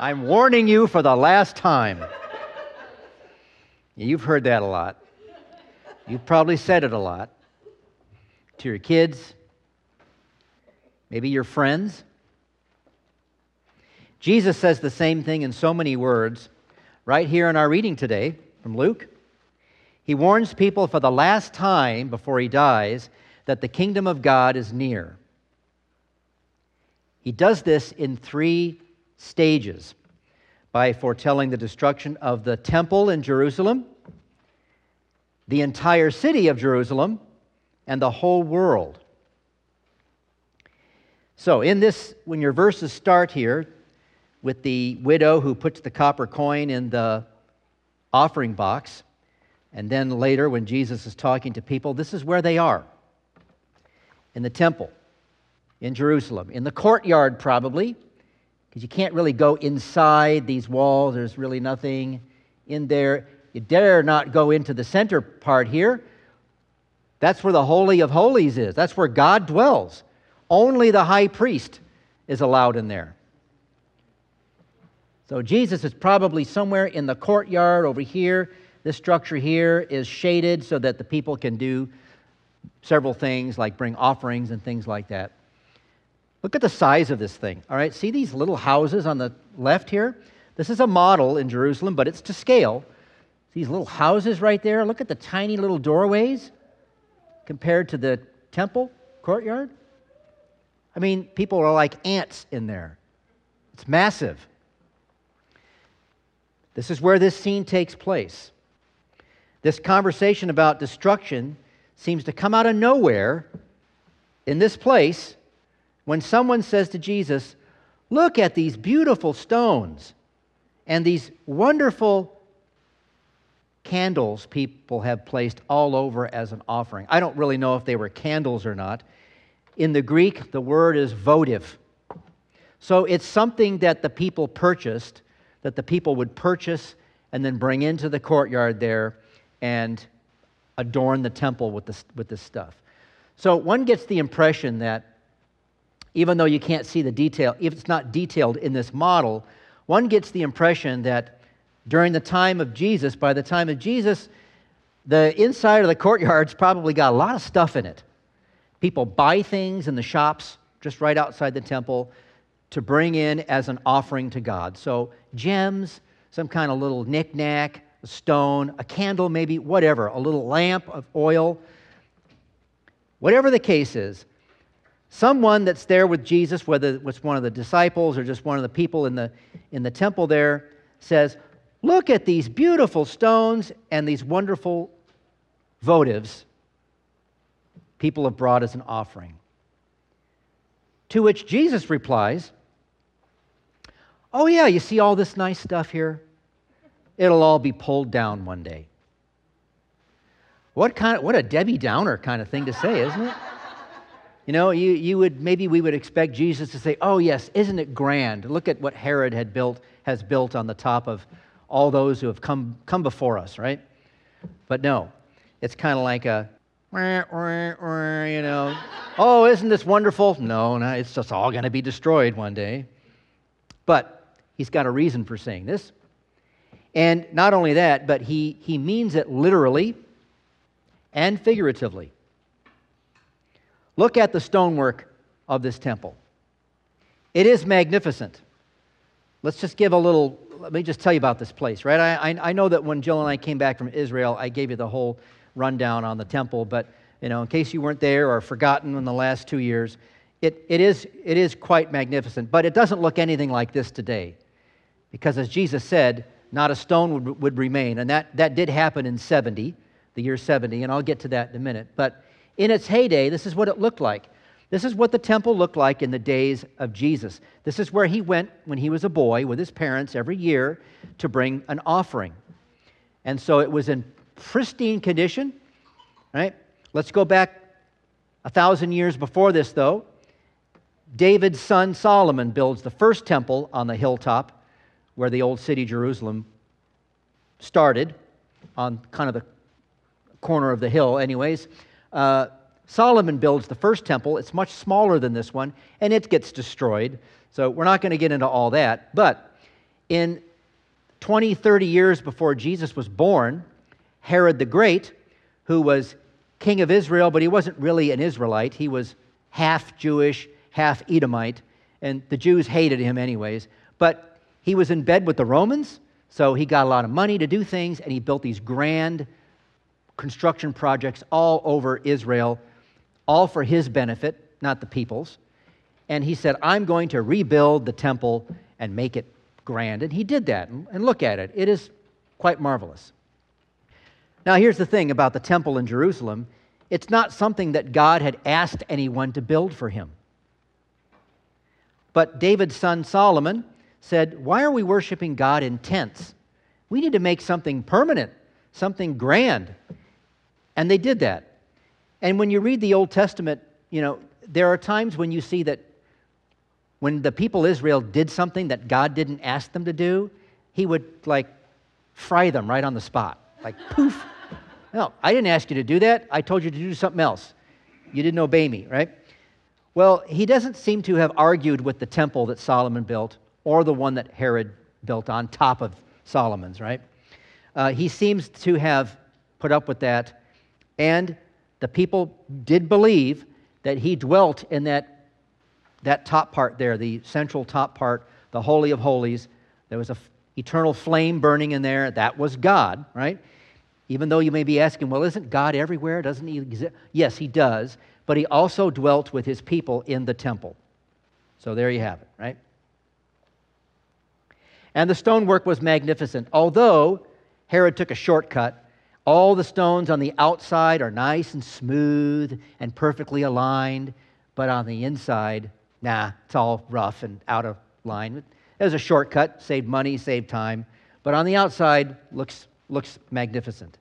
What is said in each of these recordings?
I'm warning you for the last time. You've heard that a lot. You've probably said it a lot to your kids, maybe your friends. Jesus says the same thing in so many words right here in our reading today from Luke. He warns people for the last time before he dies that the kingdom of God is near. He does this in three stages by foretelling the destruction of the temple in Jerusalem, the entire city of Jerusalem, and the whole world. So, in this, when your verses start here with the widow who puts the copper coin in the offering box, and then later when Jesus is talking to people, this is where they are in the temple in Jerusalem, in the courtyard, probably, because you can't really go inside these walls. There's really nothing in there. You dare not go into the center part here. That's where the Holy of Holies is, that's where God dwells. Only the high priest is allowed in there. So Jesus is probably somewhere in the courtyard over here. This structure here is shaded so that the people can do several things like bring offerings and things like that. Look at the size of this thing. All right, see these little houses on the left here? This is a model in Jerusalem, but it's to scale. These little houses right there, look at the tiny little doorways compared to the temple courtyard. I mean, people are like ants in there. It's massive. This is where this scene takes place. This conversation about destruction seems to come out of nowhere in this place when someone says to Jesus, Look at these beautiful stones and these wonderful candles people have placed all over as an offering. I don't really know if they were candles or not. In the Greek, the word is votive. So it's something that the people purchased, that the people would purchase and then bring into the courtyard there and adorn the temple with this, with this stuff. So one gets the impression that even though you can't see the detail, if it's not detailed in this model, one gets the impression that during the time of Jesus, by the time of Jesus, the inside of the courtyard's probably got a lot of stuff in it. People buy things in the shops just right outside the temple to bring in as an offering to God. So, gems, some kind of little knickknack, a stone, a candle, maybe, whatever, a little lamp of oil. Whatever the case is, someone that's there with Jesus, whether it's one of the disciples or just one of the people in the, in the temple there, says, Look at these beautiful stones and these wonderful votives people have brought as an offering. To which Jesus replies, Oh, yeah, you see all this nice stuff here? It'll all be pulled down one day. What, kind of, what a Debbie Downer kind of thing to say, isn't it? You know, you, you would maybe we would expect Jesus to say, "Oh yes, isn't it grand? Look at what Herod had built has built on the top of all those who have come come before us, right?" But no, it's kind of like a, you know, oh, isn't this wonderful? No, no, it's just all going to be destroyed one day. But he's got a reason for saying this, and not only that, but he he means it literally and figuratively. Look at the stonework of this temple. It is magnificent. Let's just give a little, let me just tell you about this place, right? I, I, I, know that when Jill and I came back from Israel, I gave you the whole rundown on the temple, but you know, in case you weren't there or forgotten in the last two years, it, it, is, it is quite magnificent, but it doesn't look anything like this today. Because as Jesus said, not a stone would, would remain. And that, that did happen in 70, the year 70, and I'll get to that in a minute. But in its heyday, this is what it looked like. This is what the temple looked like in the days of Jesus. This is where he went when he was a boy with his parents every year to bring an offering. And so it was in pristine condition, right? Let's go back a thousand years before this, though. David's son Solomon builds the first temple on the hilltop where the old city Jerusalem started, on kind of the corner of the hill, anyways. Uh, Solomon builds the first temple. It's much smaller than this one, and it gets destroyed. So we're not going to get into all that. But In 20, 30 years before Jesus was born, Herod the Great, who was king of Israel, but he wasn't really an Israelite, he was half Jewish, half Edomite, and the Jews hated him anyways. But he was in bed with the Romans, so he got a lot of money to do things, and he built these grand construction projects all over Israel, all for his benefit, not the people's. And he said, I'm going to rebuild the temple and make it grand. And he did that. And look at it, it is quite marvelous. Now, here's the thing about the temple in Jerusalem it's not something that God had asked anyone to build for him. But David's son Solomon said, Why are we worshiping God in tents? We need to make something permanent, something grand. And they did that. And when you read the Old Testament, you know, there are times when you see that when the people Israel did something that God didn't ask them to do, he would like fry them right on the spot. Like poof. No, I didn't ask you to do that. I told you to do something else. You didn't obey me, right? Well, he doesn't seem to have argued with the temple that Solomon built or the one that Herod built on top of Solomon's, right? Uh, he seems to have put up with that. And the people did believe that he dwelt in that that top part there, the central top part, the Holy of Holies. There was an f- eternal flame burning in there. That was God, right? Even though you may be asking, well, isn't God everywhere? Doesn't he exist? Yes, he does. But he also dwelt with his people in the temple. So there you have it, right? And the stonework was magnificent. Although Herod took a shortcut, all the stones on the outside are nice and smooth and perfectly aligned, but on the inside, Nah, it's all rough and out of line. It was a shortcut, saved money, saved time, but on the outside looks, looks magnificent.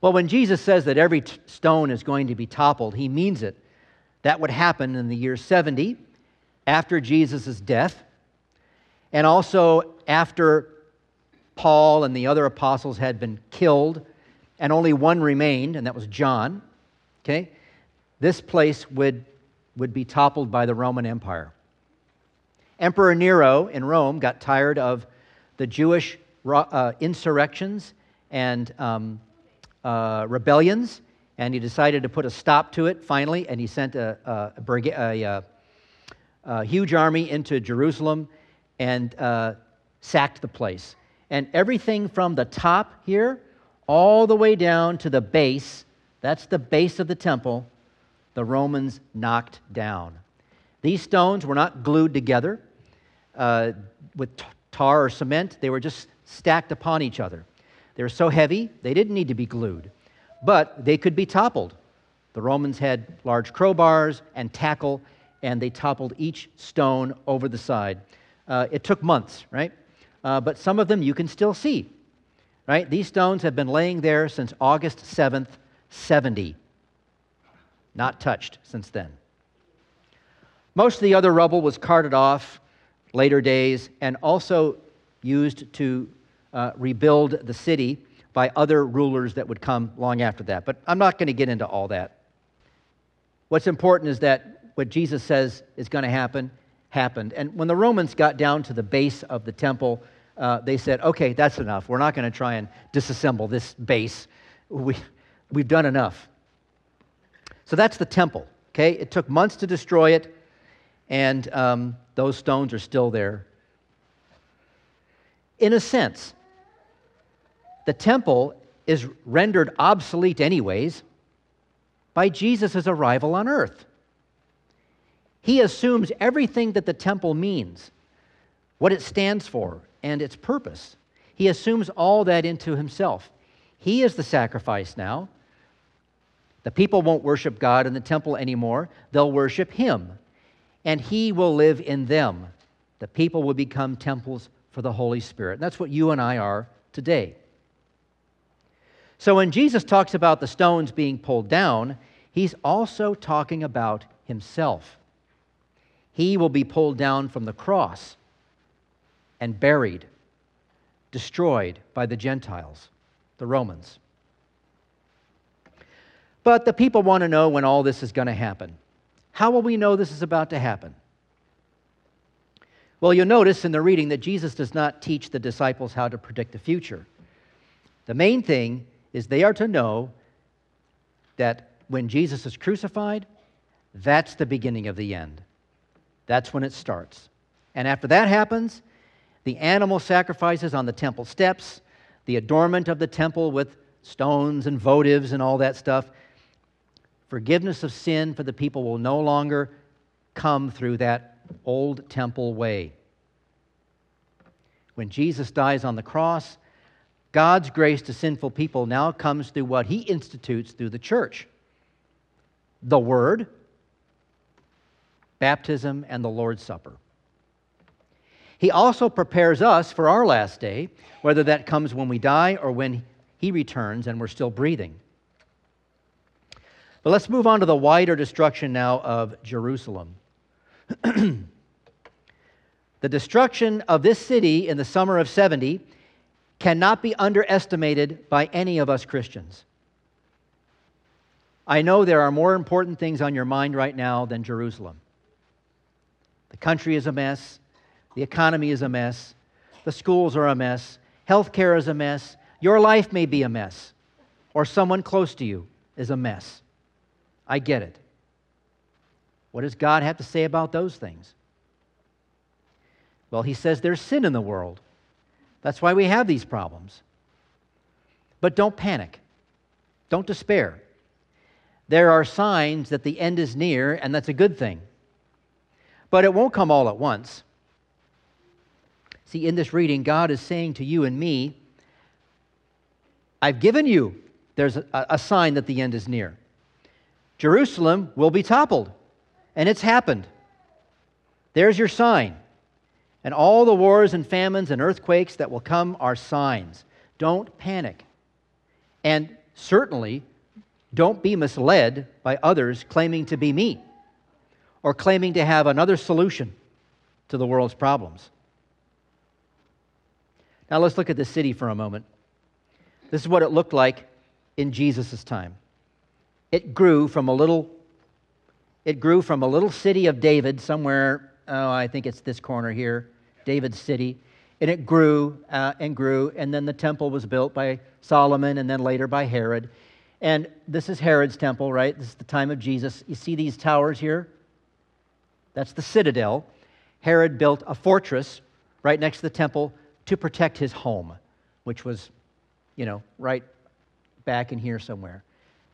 Well, when Jesus says that every t- stone is going to be toppled, he means it. That would happen in the year 70 after Jesus' death, and also after Paul and the other apostles had been killed, and only one remained, and that was John. Okay? This place would would be toppled by the Roman Empire. Emperor Nero in Rome got tired of the Jewish uh, insurrections and um, uh, rebellions, and he decided to put a stop to it finally, and he sent a, a, a, a uh, huge army into Jerusalem and uh, sacked the place. And everything from the top here all the way down to the base, that's the base of the temple, the Romans knocked down. These stones were not glued together uh, with tar or cement, they were just stacked upon each other. They were so heavy, they didn't need to be glued, but they could be toppled. The Romans had large crowbars and tackle, and they toppled each stone over the side. Uh, it took months, right? Uh, but some of them you can still see, right? These stones have been laying there since August 7th, 70 not touched since then. Most of the other rubble was carted off later days and also used to uh, rebuild the city by other rulers that would come long after that. But I'm not going to get into all that. What's important is that what Jesus says is going to happen happened. And when the Romans got down to the base of the temple, uh, they said, okay, that's enough. We're not going to try and disassemble this base. We, we've done enough. So that's the temple, okay? It took months to destroy it, and um, those stones are still there. In a sense, the temple is rendered obsolete, anyways, by Jesus' arrival on earth. He assumes everything that the temple means, what it stands for, and its purpose. He assumes all that into himself. He is the sacrifice now. The people won't worship God in the temple anymore, they'll worship Him, and He will live in them. The people will become temples for the Holy Spirit. And that's what you and I are today. So when Jesus talks about the stones being pulled down, he's also talking about himself. He will be pulled down from the cross and buried, destroyed by the Gentiles, the Romans. But the people want to know when all this is going to happen. How will we know this is about to happen? Well, you'll notice in the reading that Jesus does not teach the disciples how to predict the future. The main thing is they are to know that when Jesus is crucified, that's the beginning of the end. That's when it starts. And after that happens, the animal sacrifices on the temple steps, the adornment of the temple with stones and votives and all that stuff, forgiveness of sin for the people will no longer come through that old temple way. When Jesus dies on the cross, God's grace to sinful people now comes through what he institutes through the church the Word, baptism, and the Lord's Supper. He also prepares us for our last day, whether that comes when we die or when he returns and we're still breathing. But let's move on to the wider destruction now of Jerusalem. the destruction of this city in the summer of 70 cannot be underestimated by any of us Christians. I know there are more important things on your mind right now than Jerusalem. The country is a mess, the economy is a mess, the schools are a mess, healthcare is a mess, your life may be a mess, or someone close to you is a mess. I get it. What does God have to say about those things? Well, He says there's sin in the world. That's why we have these problems. But don't panic, don't despair. There are signs that the end is near, and that's a good thing. But it won't come all at once. See, in this reading, God is saying to you and me, I've given you, there's a, a sign that the end is near. Jerusalem will be toppled. And it's happened. There's your sign. And all the wars and famines and earthquakes that will come are signs. Don't panic. And certainly, don't be misled by others claiming to be me or claiming to have another solution to the world's problems. Now, let's look at the city for a moment. This is what it looked like in Jesus' time. It grew from a little it grew from a little city of David, somewhere, oh, I think it's this corner here, David's city. And it grew uh, and grew, and then the temple was built by Solomon and then later by Herod. And this is Herod's temple, right? This is the time of Jesus. You see these towers here? That's the citadel. Herod built a fortress right next to the temple to protect his home, which was, you know, right back in here somewhere.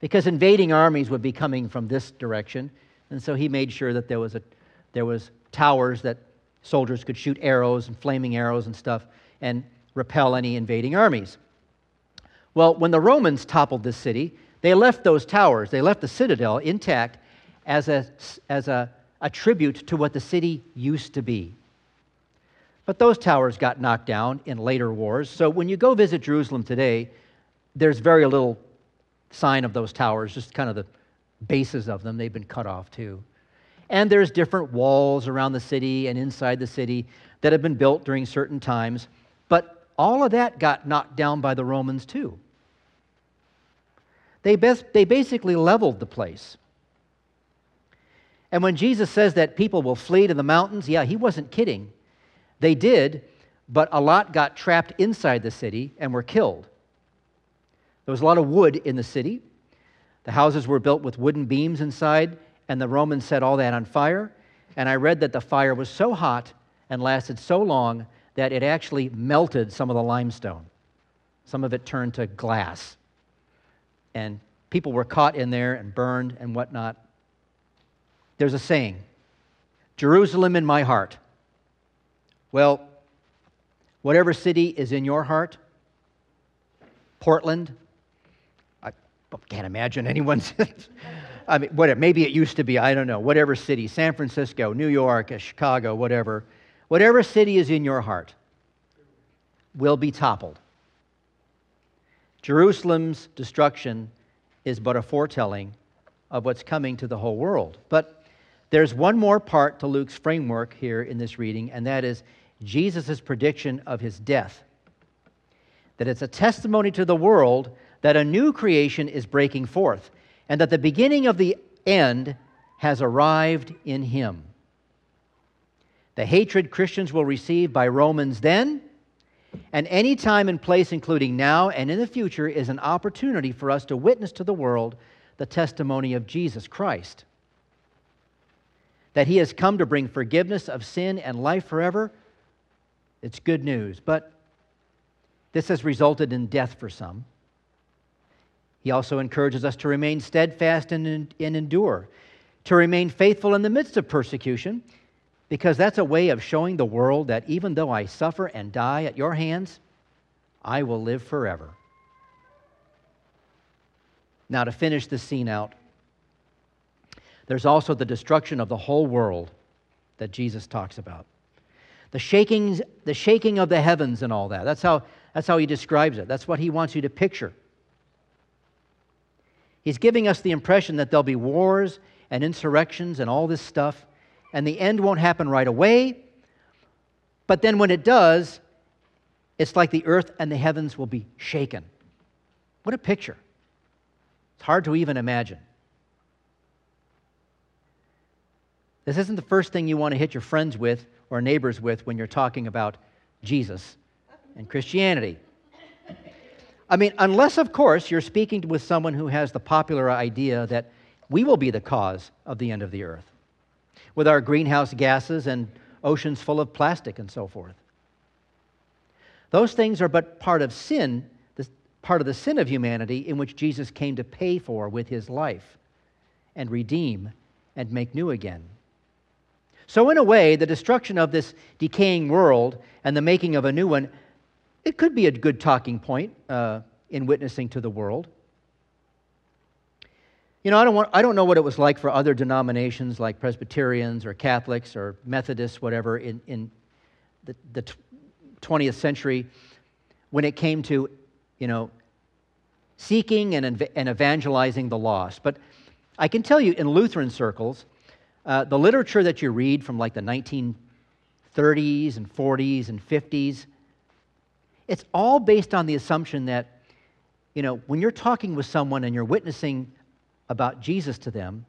Because invading armies would be coming from this direction. And so he made sure that there was, a, there was towers that soldiers could shoot arrows and flaming arrows and stuff and repel any invading armies. Well, when the Romans toppled this city, they left those towers, they left the citadel intact as a, as a, a tribute to what the city used to be. But those towers got knocked down in later wars. So when you go visit Jerusalem today, there's very little sign of those towers, just kind of the bases of them, they've been cut off too. And there's different walls around the city and inside the city that have been built during certain times. But all of that got knocked down by the Romans too. They, best, they basically leveled the place. And when Jesus says that people will flee to the mountains, yeah, he wasn't kidding. They did, but a lot got trapped inside the city and were killed. There was a lot of wood in the city, the houses were built with wooden beams inside, and the Romans set all that on fire. And I read that the fire was so hot and lasted so long that it actually melted some of the limestone. Some of it turned to glass. And people were caught in there and burned and whatnot. There's a saying Jerusalem in my heart. Well, whatever city is in your heart, Portland, I can't imagine anyone's. I mean, whatever. Maybe it used to be. I don't know. Whatever city, San Francisco, New York, uh, Chicago, whatever. Whatever city is in your heart will be toppled. Jerusalem's destruction is but a foretelling of what's coming to the whole world. But there's one more part to Luke's framework here in this reading, and that is Jesus' prediction of his death. That it's a testimony to the world that a new creation is breaking forth and that the beginning of the end has arrived in him. the hatred Christians will receive by Romans then, and any time and place, including now and in the future, is an opportunity for us to witness to the world the testimony of Jesus Christ. That he has come to bring forgiveness of sin and life forever, it's good news. But this has resulted in death for some. He also encourages us to remain steadfast and, and endure, to remain faithful in the midst of persecution, because that's a way of showing the world that even though I suffer and die at your hands, I will live forever. Now, to finish this scene out, there's also the destruction of the whole world that Jesus talks about. The, shakings, the shaking of the heavens and all that. That's how, that's how he describes it. That's what he wants you to picture. He's giving us the impression that there'll be wars and insurrections and all this stuff, and the end won't happen right away. But then when it does, it's like the earth and the heavens will be shaken. What a picture! It's hard to even imagine. This isn't the first thing you want to hit your friends with or neighbors with when you're talking about Jesus and Christianity. I mean, unless, of course, you're speaking with someone who has the popular idea that we will be the cause of the end of the earth with our greenhouse gases and oceans full of plastic and so forth. Those things are but part of sin part of the sin of humanity in which Jesus came to pay for with his life and redeem and make new again. So, in a way, the destruction of this decaying world and the making of a new one, it could be a good talking point uh, in witnessing to the world. You know, I don't, want, I don't know what it was like for other denominations like Presbyterians or Catholics or Methodists, whatever, in, in the, the 20th century when it came to you know, seeking and, and evangelizing the lost. But I can tell you in Lutheran circles, uh, the literature that you read from like the 1930s and 40s and 50s, it's all based on the assumption that, you know, when you're talking with someone and you're witnessing about Jesus to them,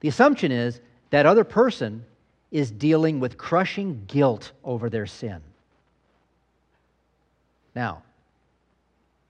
the assumption is that other person is dealing with crushing guilt over their sin. Now,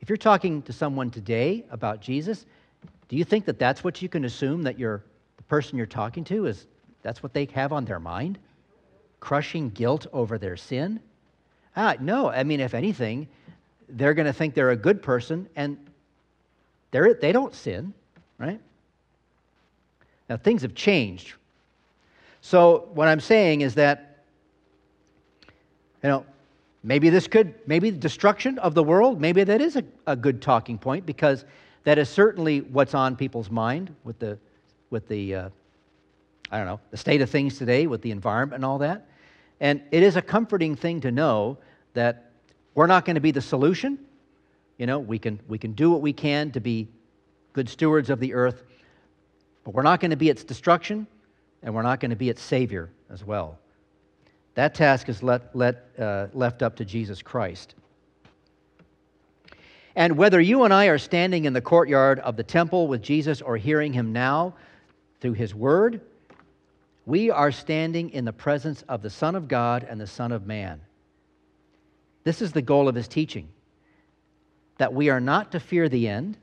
if you're talking to someone today about Jesus, do you think that that's what you can assume that you're, the person you're talking to is that's what they have on their mind? Crushing guilt over their sin? Ah, no, I mean, if anything, they're going to think they're a good person and they're, they don't sin, right? Now, things have changed. So, what I'm saying is that, you know, Maybe this could, maybe the destruction of the world, maybe that is a, a good talking point because that is certainly what's on people's mind with the, with the uh, I don't know, the state of things today with the environment and all that. And it is a comforting thing to know that we're not going to be the solution. You know, we can, we can do what we can to be good stewards of the earth, but we're not going to be its destruction, and we're not going to be its savior as well. That task is let, let, uh, left up to Jesus Christ. And whether you and I are standing in the courtyard of the temple with Jesus or hearing him now through his word, we are standing in the presence of the Son of God and the Son of Man. This is the goal of his teaching that we are not to fear the end,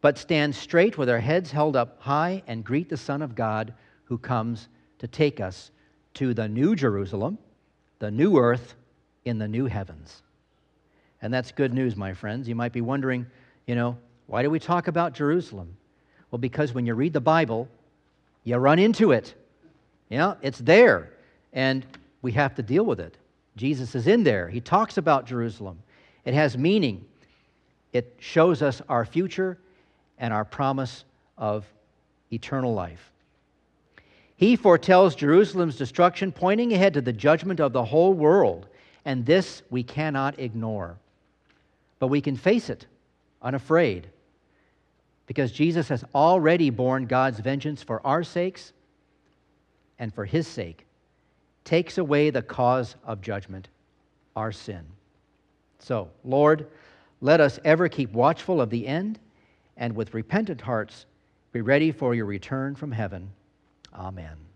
but stand straight with our heads held up high and greet the Son of God who comes to take us to the new Jerusalem, the new earth in the new heavens. And that's good news, my friends. You might be wondering, you know, why do we talk about Jerusalem? Well, because when you read the Bible, you run into it. Know, it's there, and we have to deal with it. Jesus is in there. He talks about Jerusalem. It has meaning. It shows us our future and our promise of eternal life. He foretells Jerusalem's destruction, pointing ahead to the judgment of the whole world. And this we cannot ignore. But we can face it unafraid because Jesus has already borne God's vengeance for our sakes and for his sake, takes away the cause of judgment, our sin. So, Lord, let us ever keep watchful of the end and with repentant hearts be ready for your return from heaven. Amen.